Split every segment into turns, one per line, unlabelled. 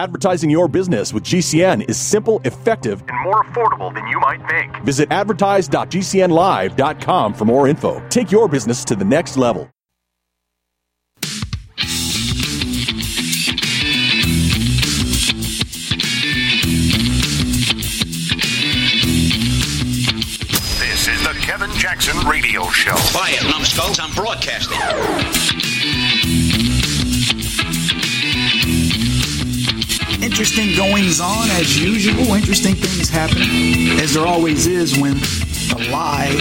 Advertising your business with GCN is simple, effective,
and more affordable than you might think.
Visit advertise.gcnlive.com for more info. Take your business to the next level.
This is the Kevin Jackson Radio Show.
Quiet, numbskulls. I'm broadcasting.
Interesting goings on as usual. Interesting things happening, as there always is when a lie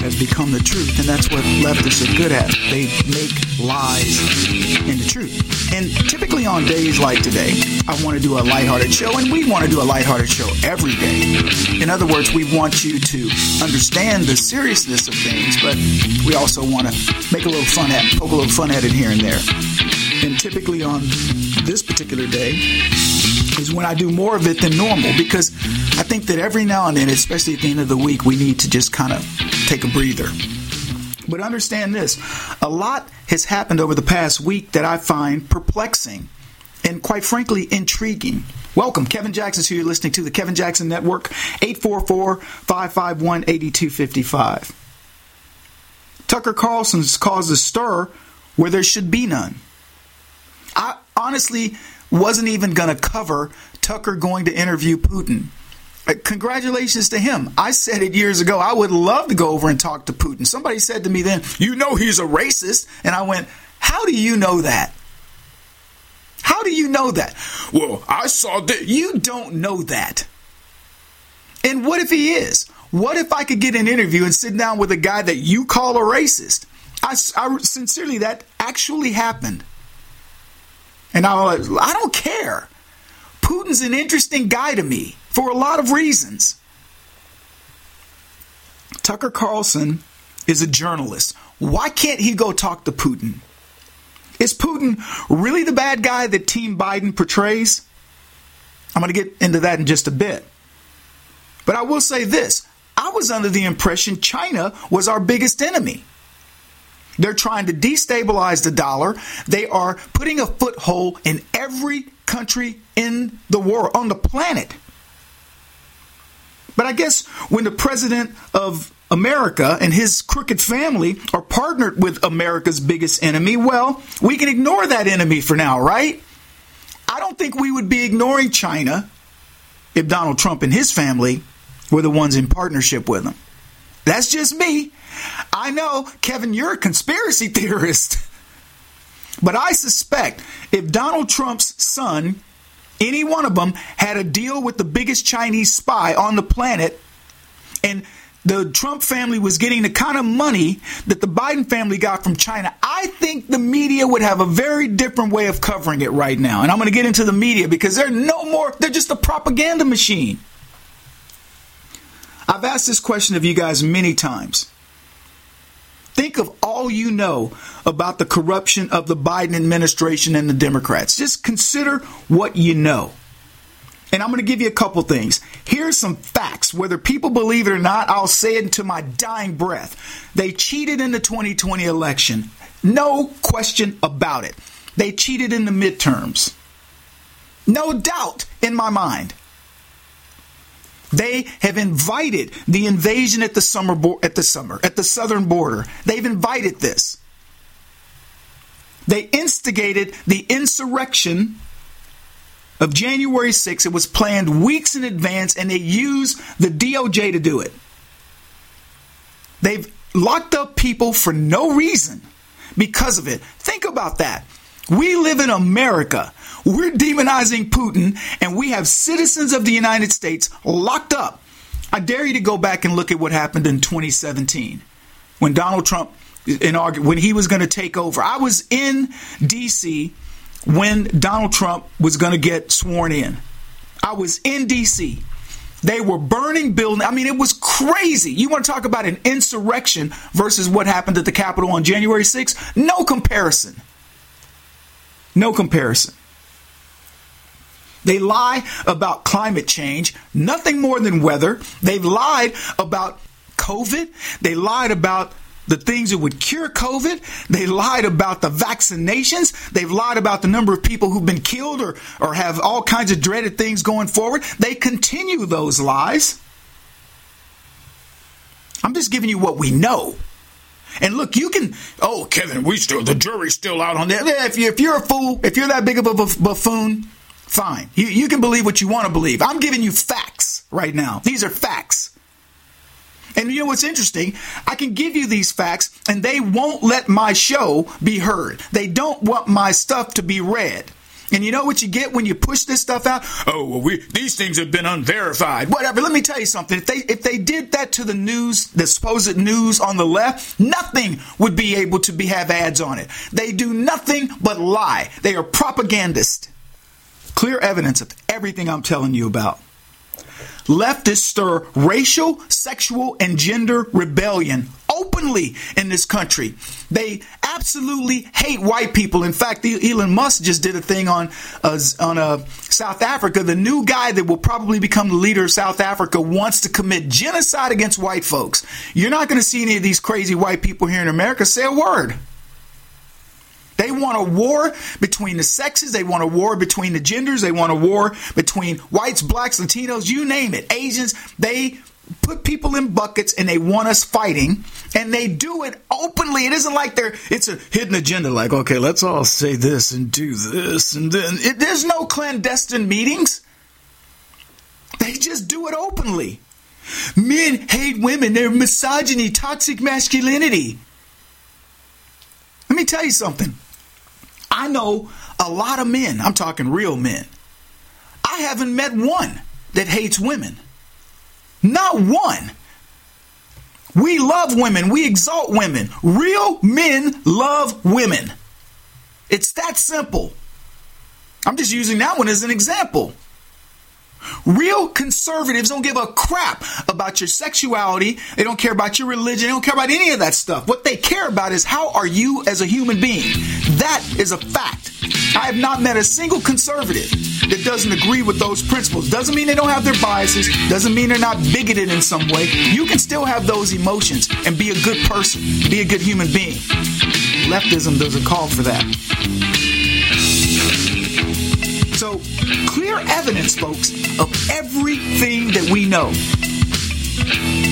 has become the truth, and that's what leftists are good at. They make lies into truth. And typically on days like today, I want to do a lighthearted show, and we want to do a lighthearted show every day. In other words, we want you to understand the seriousness of things, but we also want to make a little fun at, poke a little fun at it here and there. And typically on this particular day is when I do more of it than normal because I think that every now and then, especially at the end of the week, we need to just kind of take a breather. But understand this a lot has happened over the past week that I find perplexing and, quite frankly, intriguing. Welcome, Kevin Jackson. So you're listening to the Kevin Jackson Network, 844 551 8255. Tucker Carlson's caused a stir where there should be none. I honestly wasn't even going to cover Tucker going to interview Putin. Uh, Congratulations to him. I said it years ago. I would love to go over and talk to Putin. Somebody said to me then, You know he's a racist. And I went, How do you know that? How do you know that? Well, I saw that. You don't know that. And what if he is? What if I could get an interview and sit down with a guy that you call a racist? I, I sincerely, that actually happened. And I was, I don't care. Putin's an interesting guy to me for a lot of reasons. Tucker Carlson is a journalist. Why can't he go talk to Putin? Is Putin really the bad guy that Team Biden portrays? I'm going to get into that in just a bit. But I will say this I was under the impression China was our biggest enemy. They're trying to destabilize the dollar. They are putting a foothold in every country in the world, on the planet. But I guess when the president of America and his crooked family are partnered with America's biggest enemy, well, we can ignore that enemy for now, right? I don't think we would be ignoring China if Donald Trump and his family were the ones in partnership with him. That's just me. I know, Kevin, you're a conspiracy theorist. But I suspect if Donald Trump's son, any one of them, had a deal with the biggest Chinese spy on the planet, and the Trump family was getting the kind of money that the Biden family got from China, I think the media would have a very different way of covering it right now. And I'm going to get into the media because they're no more, they're just a propaganda machine. I've asked this question of you guys many times. Think of all you know about the corruption of the Biden administration and the Democrats. Just consider what you know. And I'm going to give you a couple things. Here's some facts. Whether people believe it or not, I'll say it until my dying breath. They cheated in the 2020 election. No question about it. They cheated in the midterms. No doubt in my mind. They have invited the invasion at the summer bo- at the summer at the southern border. They've invited this. They instigated the insurrection of January 6th. It was planned weeks in advance and they used the DOJ to do it. They've locked up people for no reason because of it. Think about that. We live in America. We're demonizing Putin, and we have citizens of the United States locked up. I dare you to go back and look at what happened in 2017 when Donald Trump when he was going to take over. I was in D.C. when Donald Trump was going to get sworn in. I was in D.C. They were burning buildings. I mean, it was crazy. You want to talk about an insurrection versus what happened at the Capitol on January 6th? No comparison. No comparison. They lie about climate change, nothing more than weather. They've lied about COVID. They lied about the things that would cure COVID. They lied about the vaccinations. They've lied about the number of people who've been killed or, or have all kinds of dreaded things going forward. They continue those lies. I'm just giving you what we know. And look, you can. Oh, Kevin, we still the jury's still out on that. Yeah, if you if you're a fool, if you're that big of a buffoon, fine. You you can believe what you want to believe. I'm giving you facts right now. These are facts. And you know what's interesting? I can give you these facts, and they won't let my show be heard. They don't want my stuff to be read. And you know what you get when you push this stuff out? Oh, well, we these things have been unverified. Whatever. Let me tell you something. If they if they did that to the news, the supposed news on the left, nothing would be able to be have ads on it. They do nothing but lie. They are propagandists. Clear evidence of everything I'm telling you about. Leftists stir racial, sexual, and gender rebellion openly in this country. They absolutely hate white people. In fact, Elon Musk just did a thing on uh, on uh, South Africa. The new guy that will probably become the leader of South Africa wants to commit genocide against white folks. You're not going to see any of these crazy white people here in America say a word. They want a war between the sexes. They want a war between the genders. They want a war between whites, blacks, Latinos, you name it, Asians. They put people in buckets and they want us fighting and they do it openly it isn't like they're it's a hidden agenda like okay let's all say this and do this and then it, there's no clandestine meetings they just do it openly men hate women they're misogyny toxic masculinity let me tell you something i know a lot of men i'm talking real men i haven't met one that hates women not one. We love women. We exalt women. Real men love women. It's that simple. I'm just using that one as an example. Real conservatives don't give a crap about your sexuality. They don't care about your religion. They don't care about any of that stuff. What they care about is how are you as a human being. That is a fact. I have not met a single conservative that doesn't agree with those principles. Doesn't mean they don't have their biases. Doesn't mean they're not bigoted in some way. You can still have those emotions and be a good person, be a good human being. Leftism doesn't call for that. Evidence, folks, of everything that we know.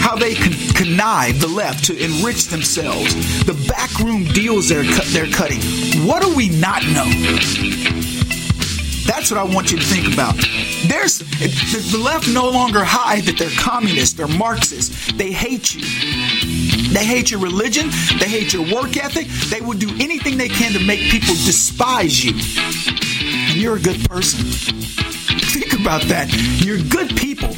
How they con- connive the left to enrich themselves, the backroom deals they're, cu- they're cutting. What do we not know? That's what I want you to think about. There's the left no longer hide that they're communists, they're Marxists. They hate you. They hate your religion. They hate your work ethic. They will do anything they can to make people despise you. You're a good person. Think about that. You're good people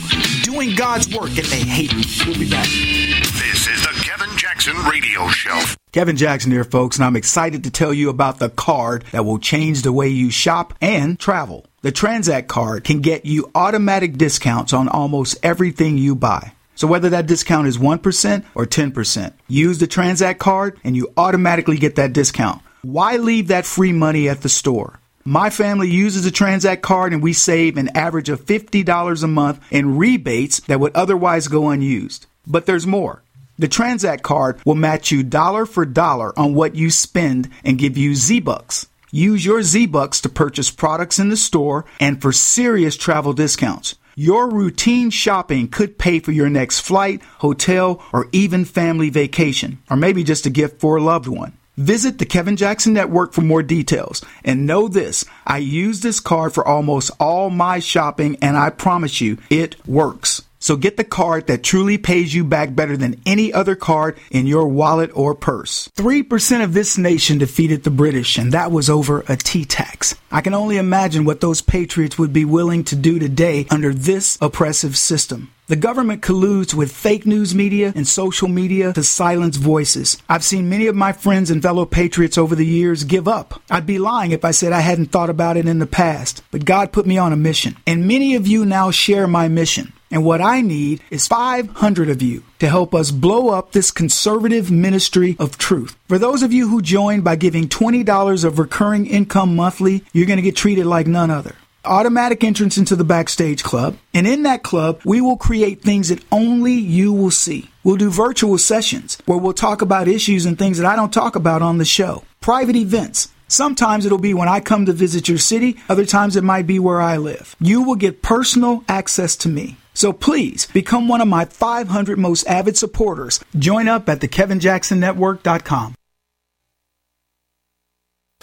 doing God's work and they hate you. We'll be back.
This is the Kevin Jackson Radio Show.
Kevin Jackson here, folks, and I'm excited to tell you about the card that will change the way you shop and travel. The Transact card can get you automatic discounts on almost everything you buy. So whether that discount is 1% or 10%, use the Transact card and you automatically get that discount. Why leave that free money at the store? My family uses a Transact card and we save an average of $50 a month in rebates that would otherwise go unused. But there's more. The Transact card will match you dollar for dollar on what you spend and give you Z-Bucks. Use your Z-Bucks to purchase products in the store and for serious travel discounts. Your routine shopping could pay for your next flight, hotel, or even family vacation, or maybe just a gift for a loved one. Visit the Kevin Jackson Network for more details. And know this, I use this card for almost all my shopping and I promise you, it works. So get the card that truly pays you back better than any other card in your wallet or purse. 3% of this nation defeated the British, and that was over a tea tax. I can only imagine what those patriots would be willing to do today under this oppressive system. The government colludes with fake news media and social media to silence voices. I've seen many of my friends and fellow patriots over the years give up. I'd be lying if I said I hadn't thought about it in the past, but God put me on a mission. And many of you now share my mission. And what I need is 500 of you to help us blow up this conservative ministry of truth. For those of you who join by giving $20 of recurring income monthly, you're going to get treated like none other. Automatic entrance into the backstage club. And in that club, we will create things that only you will see. We'll do virtual sessions where we'll talk about issues and things that I don't talk about on the show. Private events. Sometimes it'll be when I come to visit your city. Other times it might be where I live. You will get personal access to me. So please become one of my 500 most avid supporters. Join up at thekevinjacksonnetwork.com.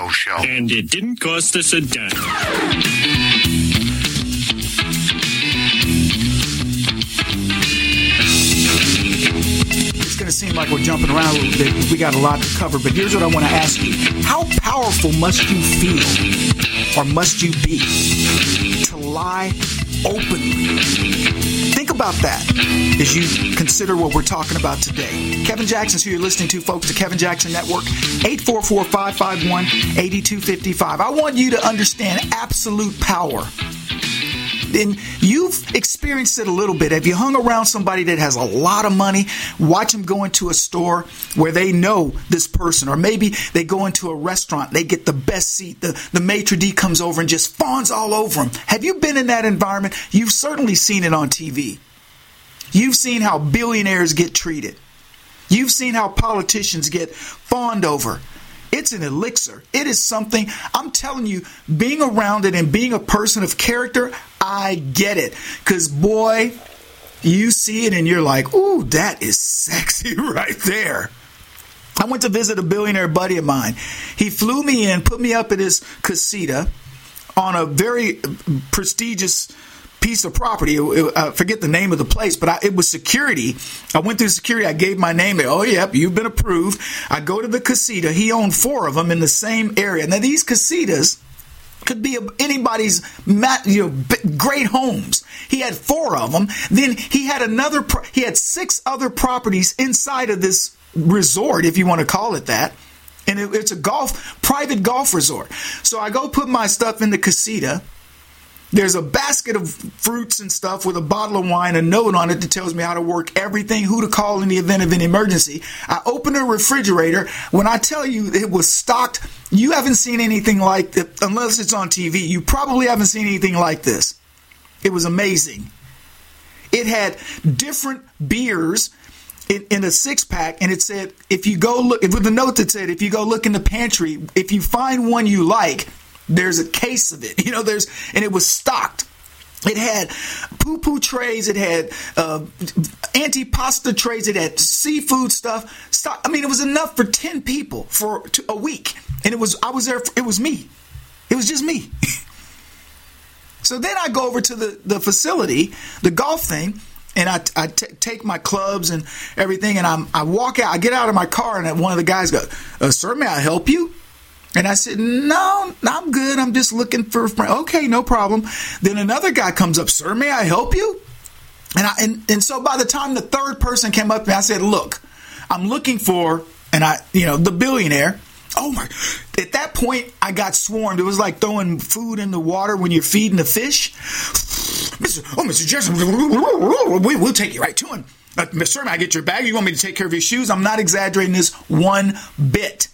Radio Show.
And it didn't cost us a dime.
It's going to seem like we're jumping around a little bit. We got a lot to cover, but here's what I want to ask you How powerful must you feel or must you be to lie openly? Think about that as you consider what we're talking about today. Kevin Jackson's who you're listening to, folks, the Kevin Jackson Network, 844 551 8255. I want you to understand absolute power and you've experienced it a little bit. Have you hung around somebody that has a lot of money? Watch them go into a store where they know this person, or maybe they go into a restaurant, they get the best seat. The, the maitre d' comes over and just fawns all over them. Have you been in that environment? You've certainly seen it on TV. You've seen how billionaires get treated. You've seen how politicians get fawned over. It's an elixir. It is something, I'm telling you, being around it and being a person of character, I get it. Because, boy, you see it and you're like, ooh, that is sexy right there. I went to visit a billionaire buddy of mine. He flew me in, put me up at his casita on a very prestigious piece of property. It, it, I forget the name of the place, but I, it was security. I went through security. I gave my name. Oh, yep, you've been approved. I go to the casita. He owned four of them in the same area. Now, these casitas could be anybody's you know great homes. He had four of them. Then he had another. He had six other properties inside of this resort, if you want to call it that. And it, it's a golf private golf resort. So I go put my stuff in the casita. There's a basket of fruits and stuff with a bottle of wine, a note on it that tells me how to work everything, who to call in the event of an emergency. I open a refrigerator. When I tell you it was stocked, you haven't seen anything like it, unless it's on TV. You probably haven't seen anything like this. It was amazing. It had different beers in, in, a six pack, and it said, if you go look, with a note that said, if you go look in the pantry, if you find one you like, there's a case of it. You know, there's and it was stocked. It had poo poo trays. It had uh, antipasta trays. It had seafood stuff. Stock. I mean, it was enough for ten people for a week, and it was. I was there. For, it was me. It was just me. so then I go over to the the facility, the golf thing, and I, I t- take my clubs and everything, and I'm, I walk out. I get out of my car, and one of the guys goes, uh, "Sir, may I help you?" And I said, No, I'm good. I'm just looking for a friend. Okay, no problem. Then another guy comes up, Sir, may I help you? And, I, and, and so by the time the third person came up to me, I said, Look, I'm looking for, and I, you know, the billionaire. Oh my, at that point, I got swarmed. It was like throwing food in the water when you're feeding the fish. Mr. Oh, Mr. Jackson, we, will take you right to him. Uh, Sir, may I get your bag? You want me to take care of your shoes? I'm not exaggerating this one bit.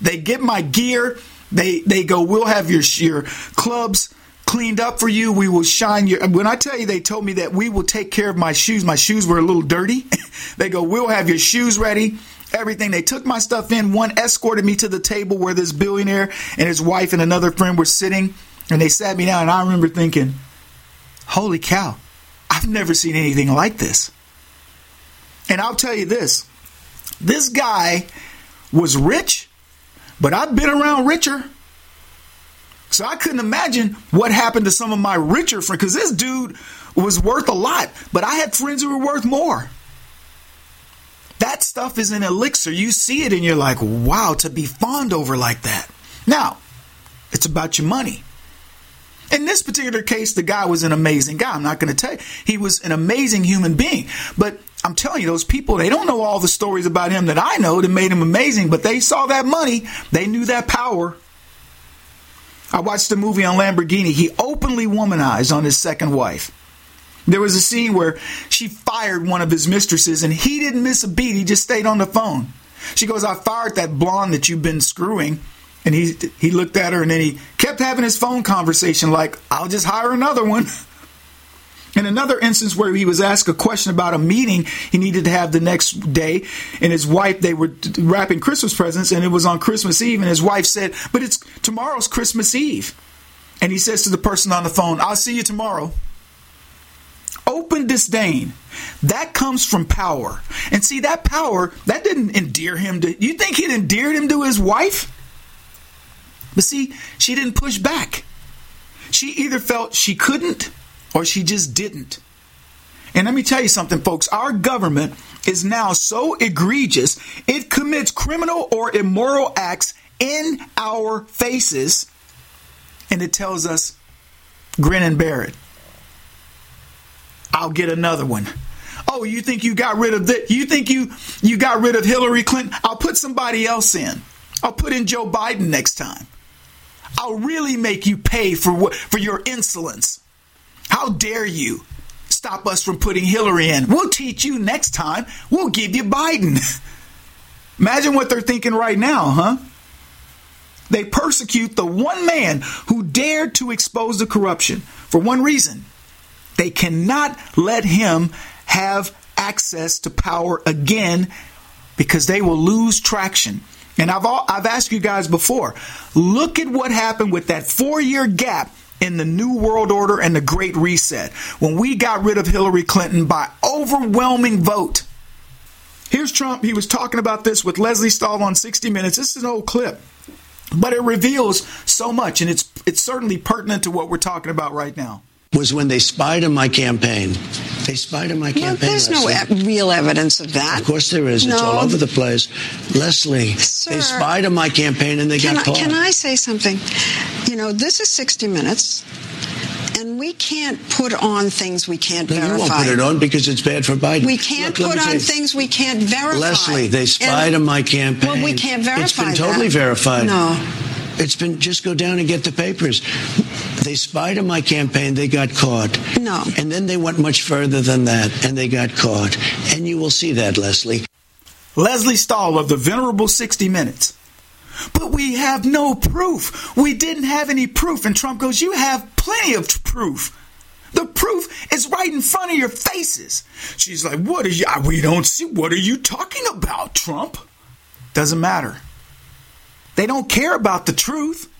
They get my gear. They they go, we'll have your your clubs cleaned up for you. We will shine your. When I tell you, they told me that we will take care of my shoes. My shoes were a little dirty. they go, we'll have your shoes ready. Everything. They took my stuff in. One escorted me to the table where this billionaire and his wife and another friend were sitting, and they sat me down. And I remember thinking, "Holy cow! I've never seen anything like this." And I'll tell you this: this guy was rich but I've been around richer. So I couldn't imagine what happened to some of my richer friends because this dude was worth a lot, but I had friends who were worth more. That stuff is an elixir. You see it and you're like, wow, to be fawned over like that. Now, it's about your money. In this particular case, the guy was an amazing guy. I'm not going to tell you. He was an amazing human being. But I'm telling you, those people, they don't know all the stories about him that I know that made him amazing, but they saw that money, they knew that power. I watched a movie on Lamborghini. He openly womanized on his second wife. There was a scene where she fired one of his mistresses and he didn't miss a beat. He just stayed on the phone. She goes, I fired that blonde that you've been screwing. And he he looked at her and then he kept having his phone conversation like, I'll just hire another one. In another instance where he was asked a question about a meeting he needed to have the next day, and his wife, they were wrapping Christmas presents, and it was on Christmas Eve, and his wife said, But it's tomorrow's Christmas Eve. And he says to the person on the phone, I'll see you tomorrow. Open disdain. That comes from power. And see, that power, that didn't endear him to. You think it endeared him to his wife? But see, she didn't push back. She either felt she couldn't or she just didn't. And let me tell you something, folks. Our government is now so egregious, it commits criminal or immoral acts in our faces, and it tells us, grin and bear it. I'll get another one. Oh, you think you got rid of that? You think you you got rid of Hillary Clinton? I'll put somebody else in. I'll put in Joe Biden next time. I'll really make you pay for what for your insolence. How dare you stop us from putting Hillary in? We'll teach you next time. We'll give you Biden. Imagine what they're thinking right now, huh? They persecute the one man who dared to expose the corruption for one reason. They cannot let him have access to power again because they will lose traction. And I've all, I've asked you guys before. Look at what happened with that 4-year gap in the New World Order and the Great Reset when we got rid of Hillary Clinton by overwhelming vote. Here's Trump. He was talking about this with Lesley Stahl on 60 Minutes. This is an old clip, but it reveals so much, and it's it's certainly pertinent to what we're talking about right now.
Was when they spied on my campaign. They spied on my campaign.
there's no
Lesley.
e- real evidence of that.
Of course there is. It's all over the place. Lesley,
Sir.
they spied on my campaign and they got
I,
caught.
can I say something? You know, this is 60 Minutes, and we can't put on things we can't
no, you
verify.
won't put it on because it's bad for Biden.
We can't
Look,
put on
you-
things we can't verify.
Lesley, they spied
And-
on my campaign.
Well, we can't verify
It's been
that.
totally verified.
No.
It's been just go down and get the papers. They spied on my campaign. They got caught.
No.
And then they went much further than that, and they got caught. And you will see that, Lesley.
Lesley Stahl of the Venerable 60 Minutes. But we have no proof. We didn't have any proof. And Trump goes, You have plenty of t- proof. The proof is right in front of your faces. She's like, What are you? We don't see. What are you talking about, Trump? Doesn't matter. They don't care about the truth.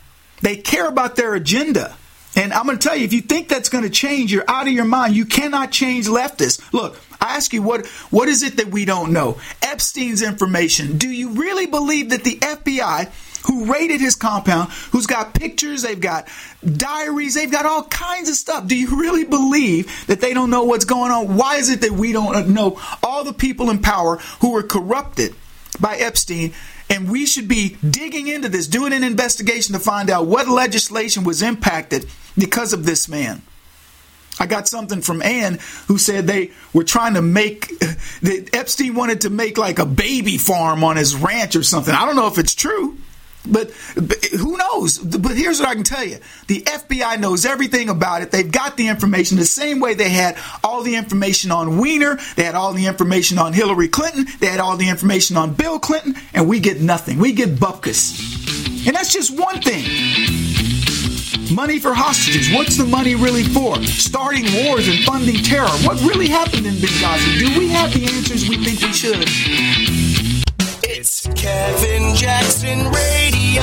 They care about their agenda. And I'm going to tell you, if you think that's going to change, you're out of your mind. You cannot change leftists. Look, I ask you, what what is it that we don't know? Epstein's information. Do you really believe that the FBI, who raided his compound, who's got pictures, they've got diaries, they've got all kinds of stuff. Do you really believe that they don't know what's going on? Why is it that we don't know all the people in power who were corrupted by Epstein? And we should be digging into this, doing an investigation to find out what legislation was impacted because of this man. I got something from Ann who said they were trying to make that Epstein wanted to make like a baby farm on his ranch or something. I don't know if it's true. But, but who knows? But here's what I can tell you. The FBI knows everything about it. They've got the information the same way they had all the information on Weiner. They had all the information on Hillary Clinton. They had all the information on Bill Clinton. And we get nothing. We get bupkis. And that's just one thing. Money for hostages. What's the money really for? Starting wars and funding terror. What really happened in Benghazi? Do we have the answers we think we should?
It's Kevin Jackson Radio.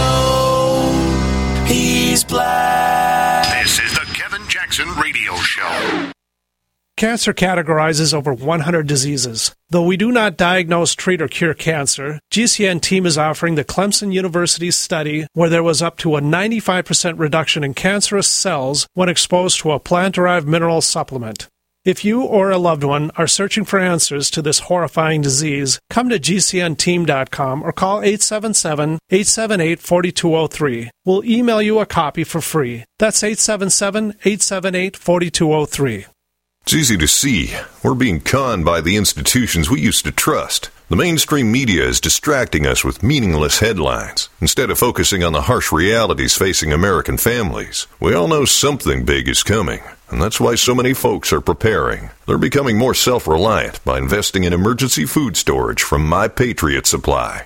He's black.
This is the Kevin Jackson Radio Show.
Cancer categorizes over 100 diseases. Though we do not diagnose, treat, or cure cancer, GCN team is offering the Clemson University study where there was up to a 95% reduction in cancerous cells when exposed to a plant derived mineral supplement. If you or a loved one are searching for answers to this horrifying disease, come to GCNteam.com or call 877 878 4203. We'll email you a copy for free. That's 877 878 4203.
It's easy to see. We're being conned by the institutions we used to trust. The mainstream media is distracting us with meaningless headlines instead of focusing on the harsh realities facing American families. We all know something big is coming, and that's why so many folks are preparing. They're becoming more self reliant by investing in emergency food storage from My Patriot Supply.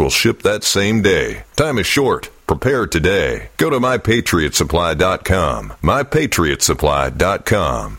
will ship that same day. Time is short. Prepare today. Go to mypatriotsupply.com. Mypatriotsupply.com.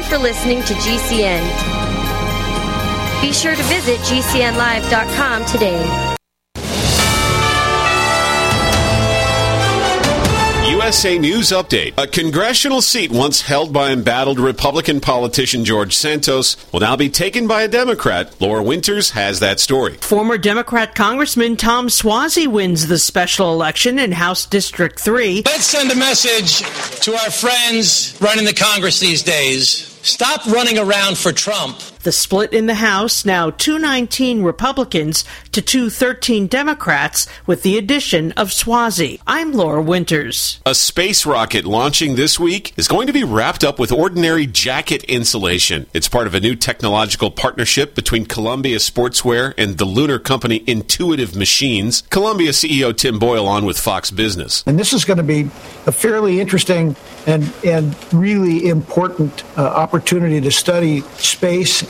You for listening to GCN. Be sure to visit GCNlive.com today.
USA News Update. A congressional seat once held by embattled Republican politician George Santos will now be taken by a Democrat. Laura Winters has that story.
Former Democrat Congressman Tom Suozzi wins the special election in House District 3.
Let's send a message to our friends running the Congress these days. Stop running around for Trump
The split in the House now 219 Republicans to 213 Democrats with the addition of Suozzi. I'm Laura Winters.
A space rocket launching this week is going to be wrapped up with ordinary jacket insulation. It's part of a new technological partnership between Columbia Sportswear and the lunar company Intuitive Machines. Columbia CEO Tim Boyle on with Fox Business.
And this is going to be a fairly interesting and, and really important uh, opportunity to study space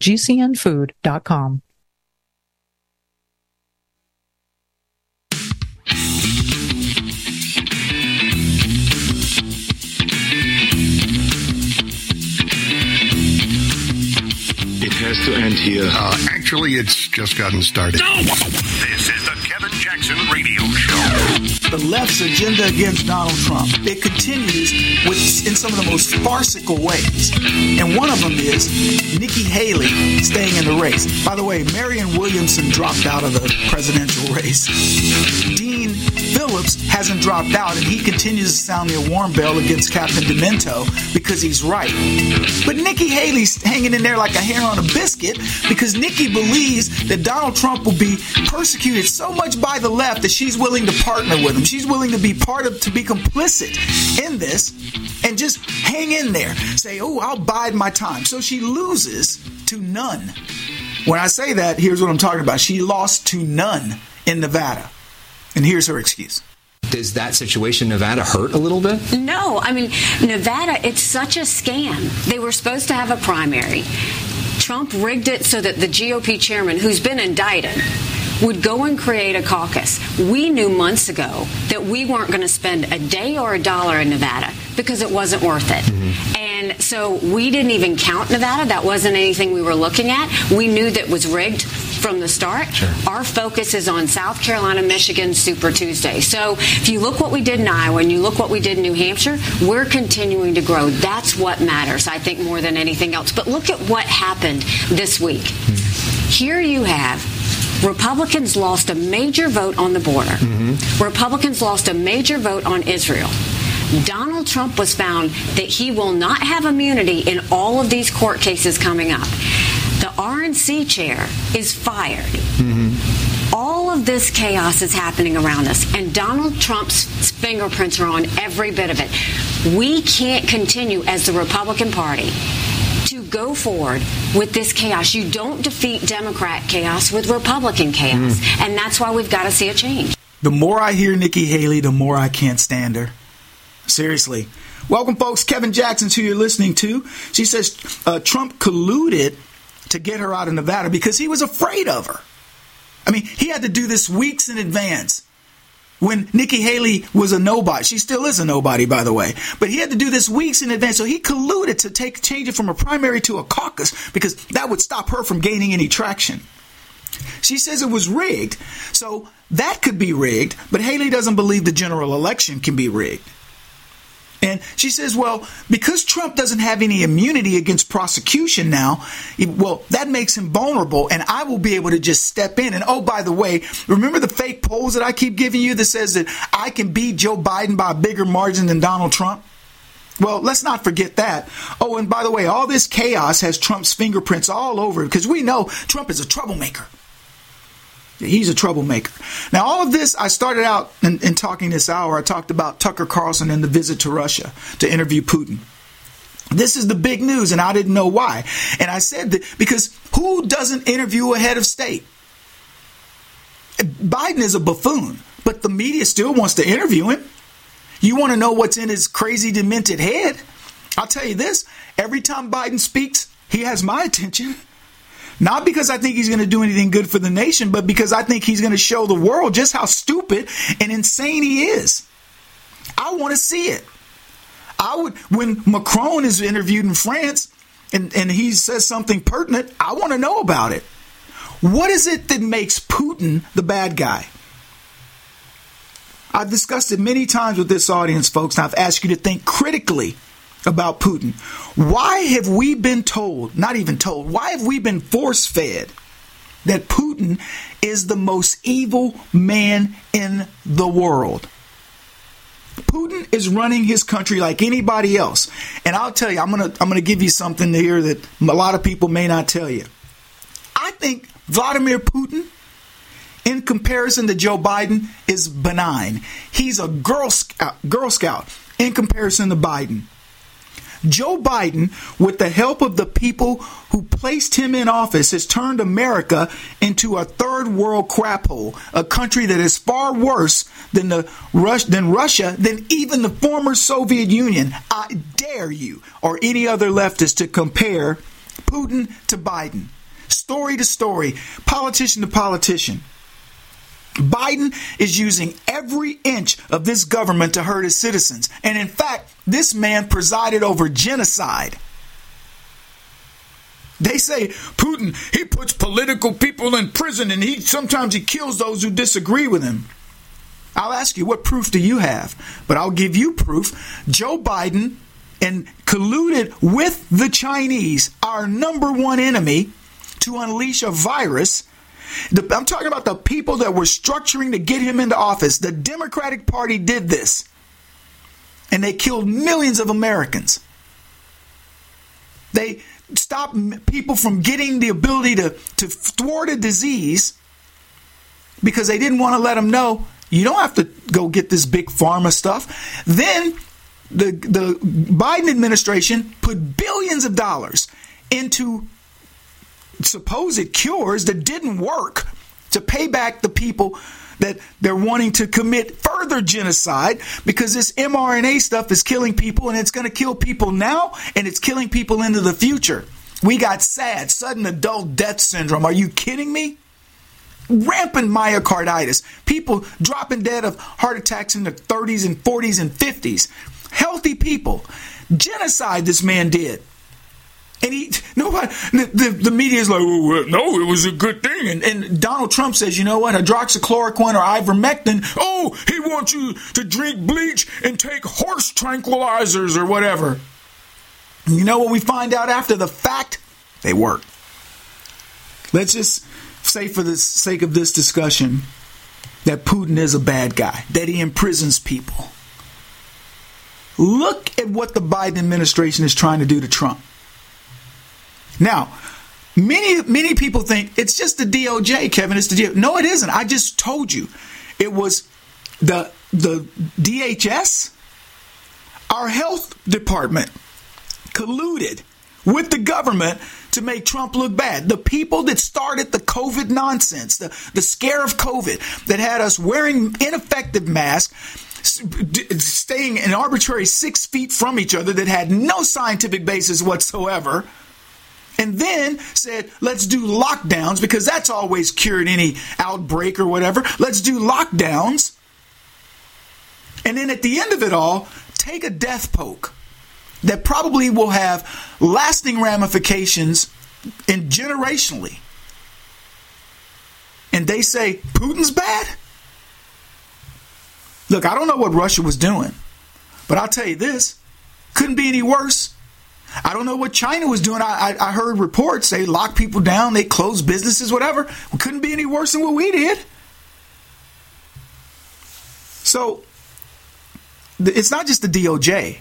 gcnfood.com.
It has to end here.
Uh, actually, it's just gotten started. No! This
The left's agenda against Donald Trump, it continues with in some of the most farcical ways. And one of them is Nikki Haley staying in the race. By the way, Marianne Williamson dropped out of the presidential race. Dean Phillips hasn't dropped out, and he continues to sound the alarm bell against Captain Demento because he's right. But Nikki Haley's hanging in there like a hair on a biscuit because Nikki believes that Donald Trump will be persecuted so much by the left that she's willing to partner with him. She's willing to be part of, to be complicit in this and just hang in there. Say, oh, I'll bide my time. So she loses to none. When I say that, here's what I'm talking about. She lost to none in Nevada. And here's her excuse.
Does that situation in Nevada hurt a little bit?
No, I mean, Nevada, it's such a scam. They were supposed to have a primary. Trump rigged it so that the GOP chairman, who's been indicted, would go and create a caucus. We knew months ago that we weren't going to spend a day or a dollar in Nevada because it wasn't worth it. Mm-hmm. And so we didn't even count Nevada. That wasn't anything we were looking at. We knew that was rigged from the start.
Sure.
Our focus is on South Carolina, Michigan, Super Tuesday. So if you look what we did in Iowa and you look what we did in New Hampshire, we're continuing to grow. That's what matters, I think, more than anything else. But look at what happened this week. Mm-hmm. Here you have Republicans lost a major vote on the border. Mm-hmm. Republicans lost a major vote on Israel. Donald Trump was found that he will not have immunity in all of these court cases coming up. The RNC chair is fired. Mm-hmm. All of this chaos is happening around us, and Donald Trump's fingerprints are on every bit of it. We can't continue as the Republican Party to go forward with this chaos. You don't defeat Democrat chaos with Republican chaos. Mm. And that's why we've got to see a change.
The more I hear Nikki Haley, the more I can't stand her. Seriously. Welcome, folks. Kevin Jackson's who you're listening to. She says uh, Trump colluded to get her out of Nevada because he was afraid of her. I mean, he had to do this weeks in advance when Nikki Haley was a nobody. She still is a nobody, by the way. But he had to do this weeks in advance. So he colluded to take change it from a primary to a caucus because that would stop her from gaining any traction. She says it was rigged. So that could be rigged, but Haley doesn't believe the general election can be rigged. And she says, well, because Trump doesn't have any immunity against prosecution now, well, that makes him vulnerable, and I will be able to just step in. And oh, by the way, remember the fake polls that I keep giving you that says that I can beat Joe Biden by a bigger margin than Donald Trump? Well, let's not forget that. Oh, and by the way, all this chaos has Trump's fingerprints all over it because we know Trump is a troublemaker. He's a troublemaker. Now, all of this, I started out in, in, talking this hour. I talked about Tucker Carlson and the visit to Russia to interview Putin. This is the big news, and I didn't know why. And I said that because who doesn't interview a head of state? Biden is a buffoon, but the media still wants to interview him. You want to know what's in his crazy, demented head? I'll tell you this every time Biden speaks, he has my attention. Not because I think he's going to do anything good for the nation, but because I think he's going to show the world just how stupid and insane he is. I want to see it. I would when Macron is interviewed in France and, and he says something pertinent, I want to know about it. What is it that makes Putin the bad guy? I've discussed it many times with this audience, folks, and I've asked you to think critically about Putin. Why have we been told, not even told, why have we been force fed that Putin is the most evil man in the world? Putin is running his country like anybody else. And I'll tell you, I'm going to I'm going to give you something here that a lot of people may not tell you. I think Vladimir Putin in comparison to Joe Biden is benign. He's a girl scout, uh, girl scout in comparison to Biden. Joe Biden, with the help of the people who placed him in office, has turned America into a third world crap hole, a country that is far worse than the Rus- than Russia, than even the former Soviet Union. I dare you or any other leftist to compare Putin to Biden, story to story, politician to politician. Biden is using every inch of this government to hurt his citizens. And in fact, this man presided over genocide. They say Putin, he puts political people in prison and he sometimes he kills those who disagree with him. I'll ask you, what proof do you have? But I'll give you proof. Joe Biden and colluded with the Chinese, our number one enemy, to unleash a virus the, I'm talking about the people that were structuring to get him into office. The Democratic Party did this, and they killed millions of Americans. They stopped people from getting the ability to, to thwart a disease because they didn't want to let them know you don't have to go get this big pharma stuff. Then the the Biden administration put billions of dollars into supposed cures that didn't work to pay back the people that they're wanting to commit further genocide because this mRNA stuff is killing people and it's going to kill people now and it's killing people into the future. We got SAD, sudden adult death syndrome. Are you kidding me? Rampant myocarditis. People dropping dead of heart attacks in their 30s and 40s and 50s. Healthy people. Genocide this man did. And he, nobody, the, the, the media is like, well, no, it was a good thing. And, and Donald Trump says, you know what, hydroxychloroquine or ivermectin, oh, he wants you to drink bleach and take horse tranquilizers or whatever. And you know what we find out after the fact? They work. Let's just say, for the sake of this discussion, that Putin is a bad guy, that he imprisons people. Look at what the Biden administration is trying to do to Trump. Now, many many people think it's just the DOJ, Kevin. It's the DOJ. No, it isn't. I just told you, it was the the DHS, our health department, colluded with the government to make Trump look bad. The people that started the COVID nonsense, the, the scare of COVID that had us wearing ineffective masks, staying an arbitrary six feet from each other that had no scientific basis whatsoever and then said, let's do lockdowns because that's always cured any outbreak or whatever. Let's do lockdowns. And then at the end of it all, take a death poke that probably will have lasting ramifications and generationally. And they say Putin's bad. Look, I don't know what Russia was doing, but I'll tell you this couldn't be any worse. I don't know what China was doing. I, I, I heard reports they locked people down, they closed businesses, whatever. We couldn't be any worse than what we did. So it's not just the DOJ,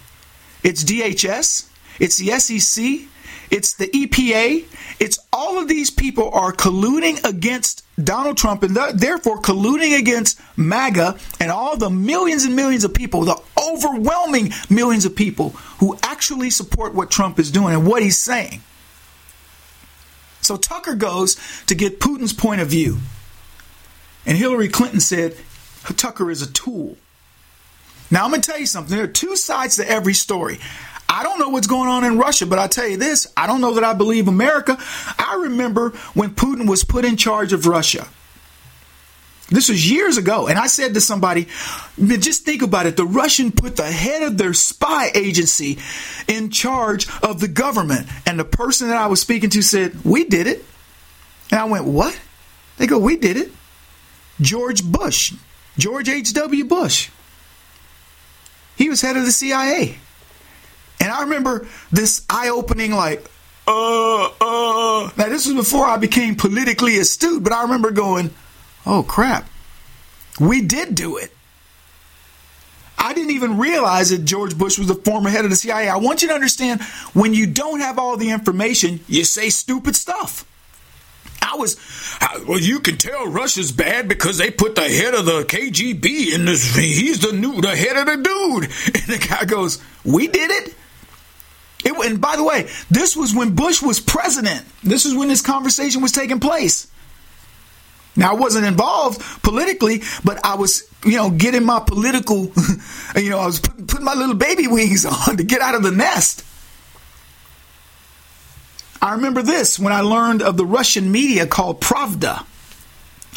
it's DHS, it's the SEC, it's the EPA, it's all of these people are colluding against Donald Trump and th- therefore colluding against MAGA and all the millions and millions of people, the overwhelming millions of people who actually support what Trump is doing and what he's saying. So Tucker goes to get Putin's point of view. And Hillary Clinton said Tucker is a tool. Now, I'm going to tell you something. There are two sides to every story. I don't know what's going on in Russia, but I tell you this I don't know that I believe America. I remember when Putin was put in charge of Russia. This was years ago. And I said to somebody, just think about it. The Russian put the head of their spy agency in charge of the government. And the person that I was speaking to said, We did it. And I went, What? They go, We did it. George Bush, George H.W. Bush. He was head of the CIA. And I remember this eye opening, like, uh, uh. Now, this was before I became politically astute, but I remember going, oh crap, we did do it. I didn't even realize that George Bush was the former head of the CIA. I want you to understand when you don't have all the information, you say stupid stuff. I was, well, you can tell Russia's bad because they put the head of the KGB in this. He's the new, the head of the dude. And the guy goes, "We did it." It, and by the way, this was when Bush was president. This is when this conversation was taking place. Now I wasn't involved politically, but I was, you know, getting my political, you know, I was putting my little baby wings on to get out of the nest. I remember this when I learned of the Russian media called Pravda.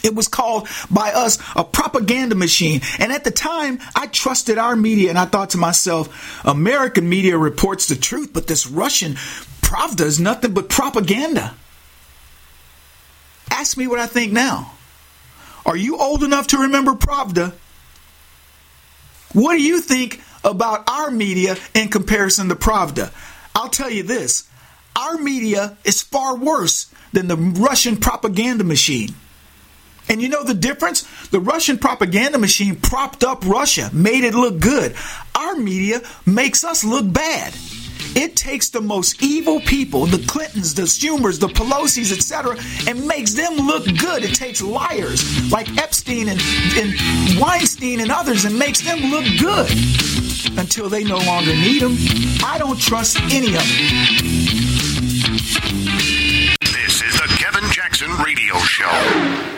It was called by us a propaganda machine. And at the time, I trusted our media and I thought to myself, American media reports the truth, but this Russian Pravda is nothing but propaganda. Ask me what I think now. Are you old enough to remember Pravda? What do you think about our media in comparison to Pravda? I'll tell you this our media is far worse than the Russian propaganda machine. And you know the difference? The Russian propaganda machine propped up Russia, made it look good. Our media makes us look bad. It takes the most evil people, the Clintons, the Schumers, the Pelosi's, etc., and makes them look good. It takes liars like Epstein and, and Weinstein and others and makes them look good until they no longer need them. I don't trust any of them.
This is the Kevin Jackson Radio Show.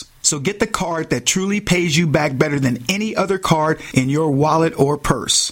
So get the card that truly pays you back better than any other card in your wallet or purse.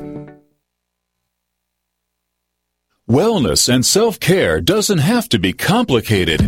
Wellness and self care doesn't have to be complicated.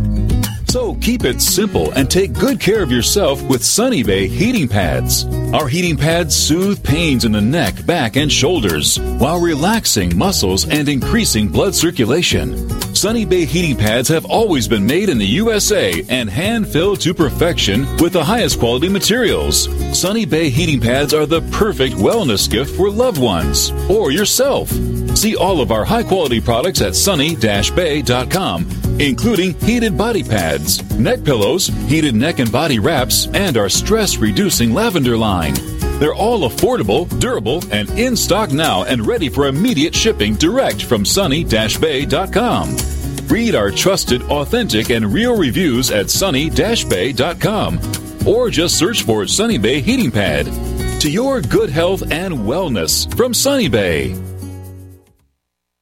So keep it simple and take good care of yourself with Sunny Bay heating pads. Our heating pads soothe pains in the neck, back, and shoulders while relaxing muscles and increasing blood circulation. Sunny Bay heating pads have always been made in the USA and hand filled to perfection with the highest quality materials. Sunny Bay heating pads are the perfect wellness gift for loved ones or yourself. See all of our high quality products at sunny-bay.com, including heated body pads, neck pillows, heated neck and body wraps, and our stress reducing lavender line. They're all affordable, durable, and in stock now and ready for immediate shipping direct from sunny-bay.com. Read our trusted, authentic, and real reviews at sunny-bay.com or just search for Sunny Bay Heating Pad. To your good health and wellness from Sunny Bay.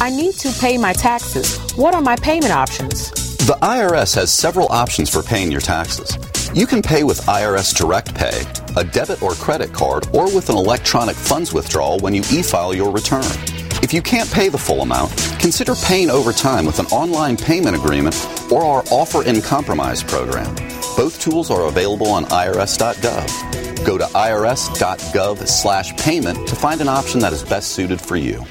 I need to pay my taxes. What are my payment options?
The IRS has several options for paying your taxes. You can pay with IRS Direct Pay, a debit or credit card, or with an electronic funds withdrawal when you e file your return. If you can't pay the full amount, consider paying over time with an online payment agreement or our Offer in Compromise program. Both tools are available on irs.gov. Go to irs.gov slash payment to find an option that is best suited for you.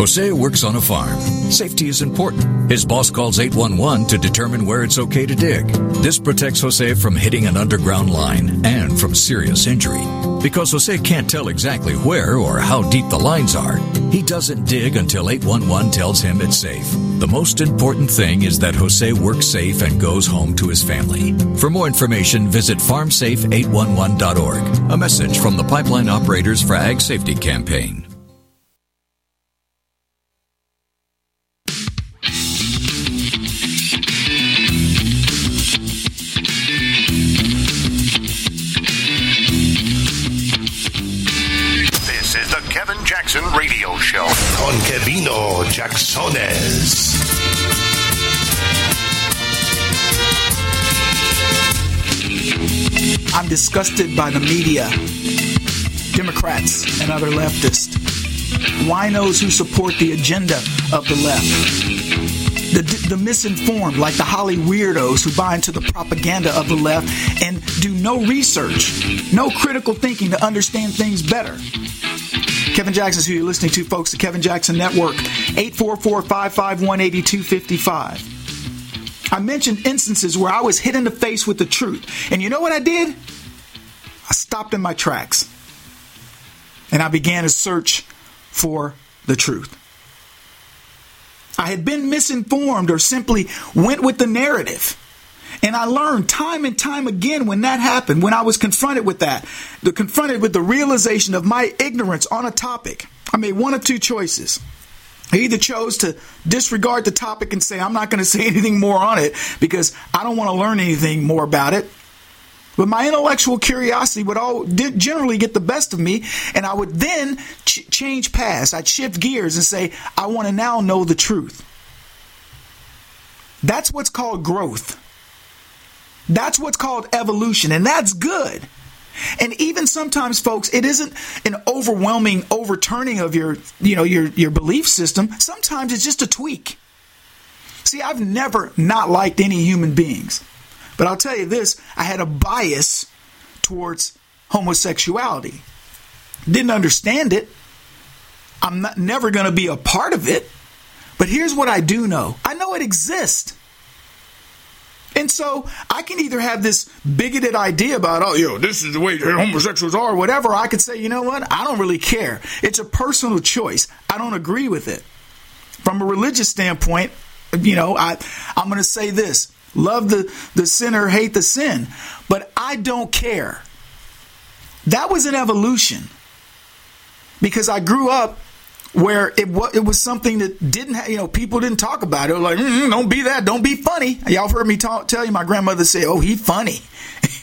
Jose works on a farm. Safety is important. His boss calls 811 to determine where it's okay to dig. This protects Jose from hitting an underground line and from serious injury. Because Jose can't tell exactly where or how deep the lines are, he doesn't dig until 811 tells him it's safe. The most important thing is that Jose works safe and goes home to his family. For more information, visit farmsafe811.org. A message from the Pipeline Operators for Ag Safety Campaign.
Jacksones.
I'm disgusted by the media, Democrats, and other leftists, winos who support the agenda of the left. The, the misinformed, like the Holly weirdos who buy into the propaganda of the left and do no research, no critical thinking to understand things better. Kevin Jackson is who you're listening to, folks. The Kevin Jackson Network, 844 551 8255. I mentioned instances where I was hit in the face with the truth. And you know what I did? I stopped in my tracks and I began to search for the truth. I had been misinformed or simply went with the narrative. And I learned time and time again when that happened, when I was confronted with that, the confronted with the realization of my ignorance on a topic. I made one of two choices. I either chose to disregard the topic and say, I'm not going to say anything more on it because I don't want to learn anything more about it. But my intellectual curiosity would all generally get the best of me, and I would then ch- change paths. I'd shift gears and say, I want to now know the truth. That's what's called growth. That's what's called evolution, and that's good. And even sometimes, folks, it isn't an overwhelming overturning of your, you know, your, your belief system. Sometimes it's just a tweak. See, I've never not liked any human beings. But I'll tell you this I had a bias towards homosexuality. Didn't understand it. I'm not, never going to be a part of it. But here's what I do know I know it exists. And so I can either have this bigoted idea about, oh, yo, this is the way homosexuals are, whatever. I could say, you know what? I don't really care. It's a personal choice. I don't agree with it. From a religious standpoint, you know, I, I'm going to say this love the, the sinner, hate the sin. But I don't care. That was an evolution because I grew up where it was it was something that didn't have, you know people didn't talk about it. like mm, don't be that, don't be funny. Y'all heard me talk, tell you my grandmother say, "Oh, he funny,"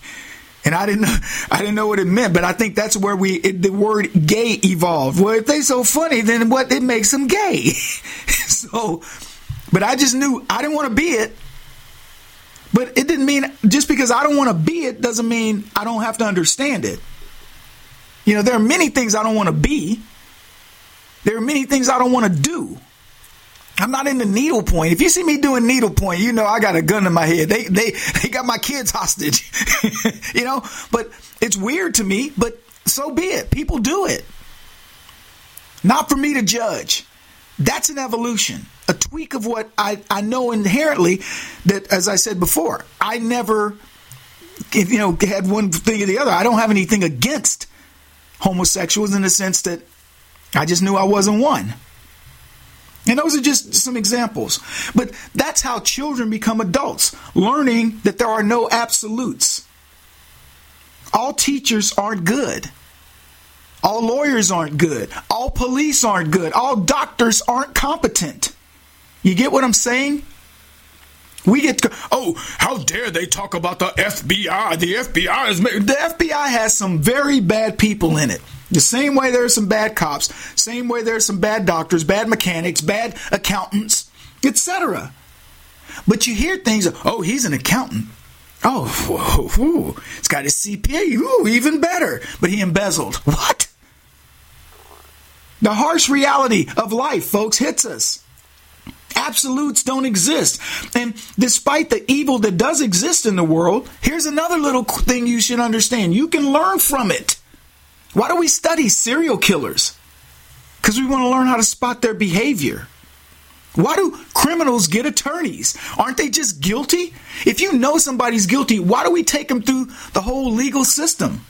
and I didn't know I didn't know what it meant. But I think that's where we it, the word gay evolved. Well, if they so funny, then what it makes them gay. so, but I just knew I didn't want to be it. But it didn't mean just because I don't want to be it doesn't mean I don't have to understand it. You know, there are many things I don't want to be. There are many things I don't want to do. I'm not into needlepoint. If you see me doing needlepoint, you know I got a gun in my head. They they they got my kids hostage. you know, but it's weird to me, but so be it. People do it. Not for me to judge. That's an evolution, a tweak of what I, I know inherently that, as I said before, I never, you know, had one thing or the other. I don't have anything against homosexuals in the sense that I just knew I wasn't one. And those are just some examples. But that's how children become adults, learning that there are no absolutes. All teachers aren't good. All lawyers aren't good. All police aren't good. All doctors aren't competent. You get what I'm saying? We get to, oh, how dare they talk about the FBI? The FBI is the FBI has some very bad people in it. The same way there are some bad cops, same way there are some bad doctors, bad mechanics, bad accountants, etc. But you hear things, oh, he's an accountant. Oh, whoa, whoa. it's got his CPA. Ooh, even better. But he embezzled. What? The harsh reality of life, folks, hits us. Absolutes don't exist. And despite the evil that does exist in the world, here's another little thing you should understand. You can learn from it. Why do we study serial killers? Because we want to learn how to spot their behavior. Why do criminals get attorneys? Aren't they just guilty? If you know somebody's guilty, why do we take them through the whole legal system?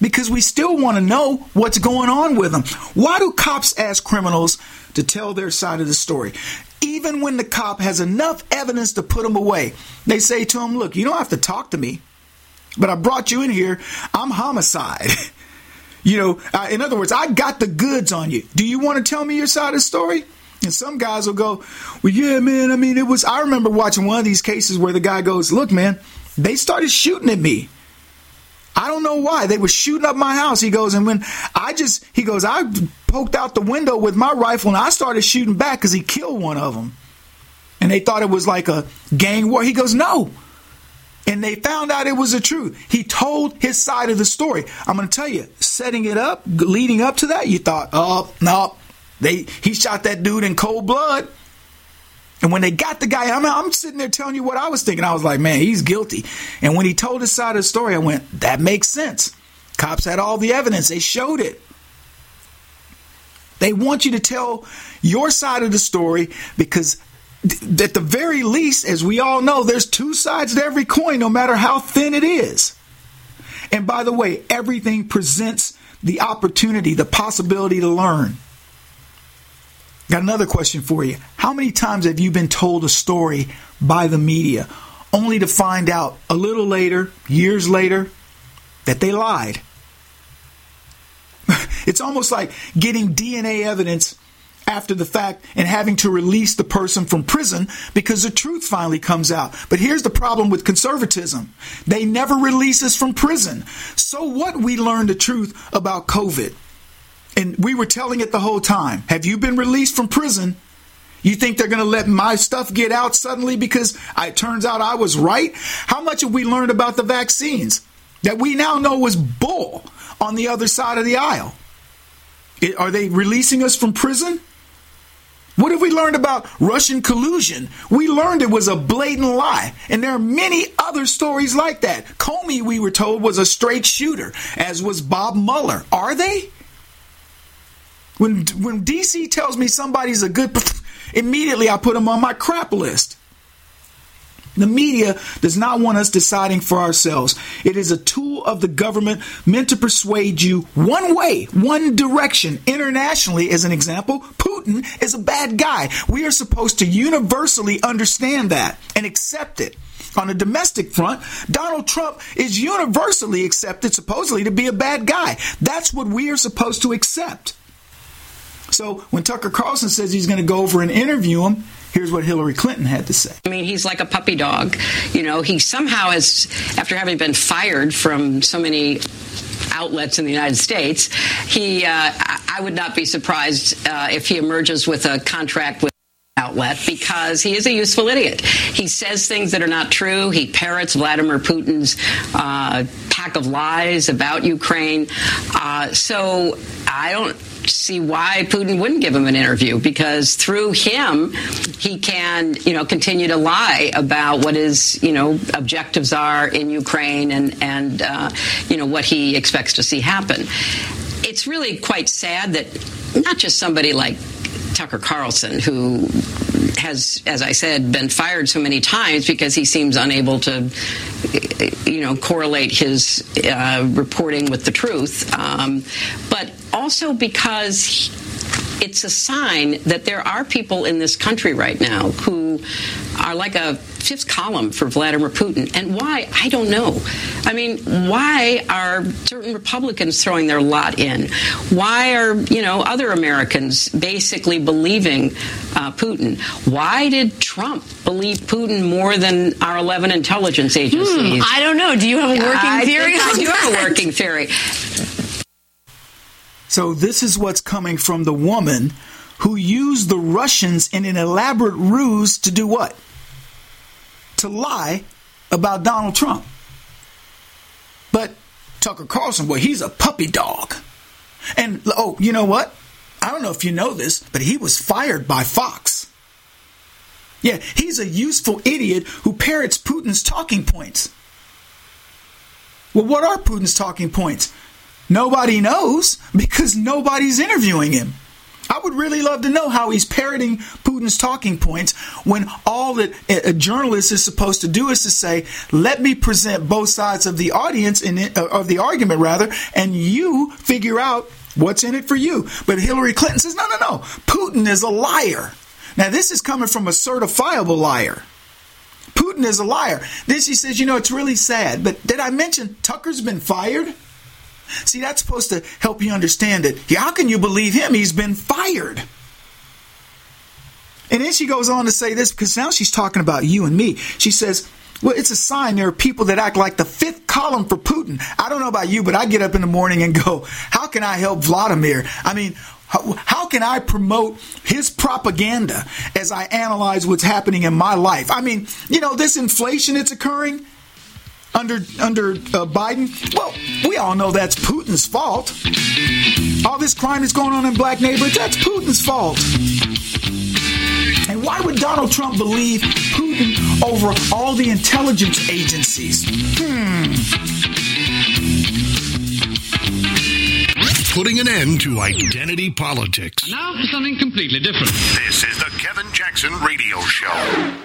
Because we still want to know what's going on with them. Why do cops ask criminals to tell their side of the story? Even when the cop has enough evidence to put them away, they say to him, Look, you don't have to talk to me but I brought you in here. I'm homicide. you know, in other words, I got the goods on you. Do you want to tell me your side of the story? And some guys will go, Well, yeah, man. I mean, it was, I remember watching one of these cases where the guy goes, Look, man, they started shooting at me. I don't know why. They were shooting up my house. He goes, and when I just, he goes, I poked out the window with my rifle and I started shooting back because he killed one of them. And they thought it was like a gang war. He goes, No, and they found out it was the truth. He told his side of the story. I'm going to tell you, setting it up, leading up to that, you thought, uh, oh, no, they he shot that dude in cold blood. And when they got the guy, I'm, I'm sitting there telling you what I was thinking. I was like, man, he's guilty. And when he told his side of the story, I went, that makes sense. Cops had all the evidence, they showed it. They want you to tell your side of the story because at the very least, as we all know, there's two sides to every coin, no matter how thin it is. And by the way, everything presents the opportunity, the possibility to learn. Got another question for you. How many times have you been told a story by the media only to find out a little later, years later, that they lied? it's almost like getting DNA evidence after the fact and having to release the person from prison because the truth finally comes out. But here's the problem with conservatism they never release us from prison. So what? We learned the truth about COVID. And we were telling it the whole time. Have you been released from prison? You think they're going to let my stuff get out suddenly because it turns out I was right? How much have we learned about the vaccines that we now know was bull on the other side of the aisle? Are they releasing us from prison? What have we learned about Russian collusion? We learned it was a blatant lie. And there are many other stories like that. Comey, we were told, was a straight shooter, as was Bob Mueller. Are they? When, when DC tells me somebody's a good, immediately I put them on my crap list. The media does not want us deciding for ourselves. It is a tool of the government meant to persuade you one way, one direction. Internationally, as an example, Putin is a bad guy. We are supposed to universally understand that and accept it. On a domestic front, Donald Trump is universally accepted, supposedly, to be a bad guy. That's what we are supposed to accept. So when Tucker Carlson says he's going to go over and interview him, Here's what Hillary Clinton had to say.
I mean, he's like a puppy dog. You know, he somehow has, after having been fired from so many outlets in the United States, he, uh, I would not be surprised uh, if he emerges with a contract with outlet because he is a useful idiot. He says things that are not true. He parrots Vladimir Putin's uh, pack of lies about Ukraine. Uh, so I don't see why Putin wouldn't give him an interview because through him he can you know continue to lie about what his you know objectives are in Ukraine and and uh, you know what he expects to see happen. It's really quite sad that not just somebody like Tucker Carlson, who has, as I said, been fired so many times because he seems unable to, you know, correlate his uh, reporting with the truth, um, but also because. He, it's a sign that there are people in this country right now who are like a fifth column for Vladimir Putin. And why? I don't know. I mean, why are certain Republicans throwing their lot in? Why are, you know, other Americans basically believing uh, Putin? Why did Trump believe Putin more than our 11 intelligence agencies?
Hmm, I don't know. Do you have a working
I
theory?
I do have a working theory.
So this is what's coming from the woman who used the Russians in an elaborate ruse to do what? To lie about Donald Trump. But Tucker Carlson, well, he's a puppy dog. And oh, you know what? I don't know if you know this, but he was fired by Fox. Yeah, he's a useful idiot who parrots Putin's talking points. Well, what are Putin's talking points? Nobody knows because nobody's interviewing him. I would really love to know how he's parroting Putin's talking points when all that a journalist is supposed to do is to say, "Let me present both sides of the audience in it, uh, of the argument, rather, and you figure out what's in it for you." But Hillary Clinton says, "No, no, no. Putin is a liar." Now, this is coming from a certifiable liar. Putin is a liar. Then she says, "You know, it's really sad." But did I mention Tucker's been fired? See, that's supposed to help you understand it. How can you believe him? He's been fired. And then she goes on to say this because now she's talking about you and me. She says, well, it's a sign there are people that act like the fifth column for Putin. I don't know about you, but I get up in the morning and go, how can I help Vladimir? I mean, how, how, can I promote his propaganda as I analyze what's happening in my life? I mean, you know, this inflation that's occurring under under uh, Biden? Well, we all know that's Putin's fault. All this crime that's going on in black neighborhoods, that's Putin's fault. And why would Donald Trump believe Putin over all the intelligence agencies? Hmm.
Putting an end to identity politics.
Now for something completely different.
This is the Kevin Jackson Radio Show.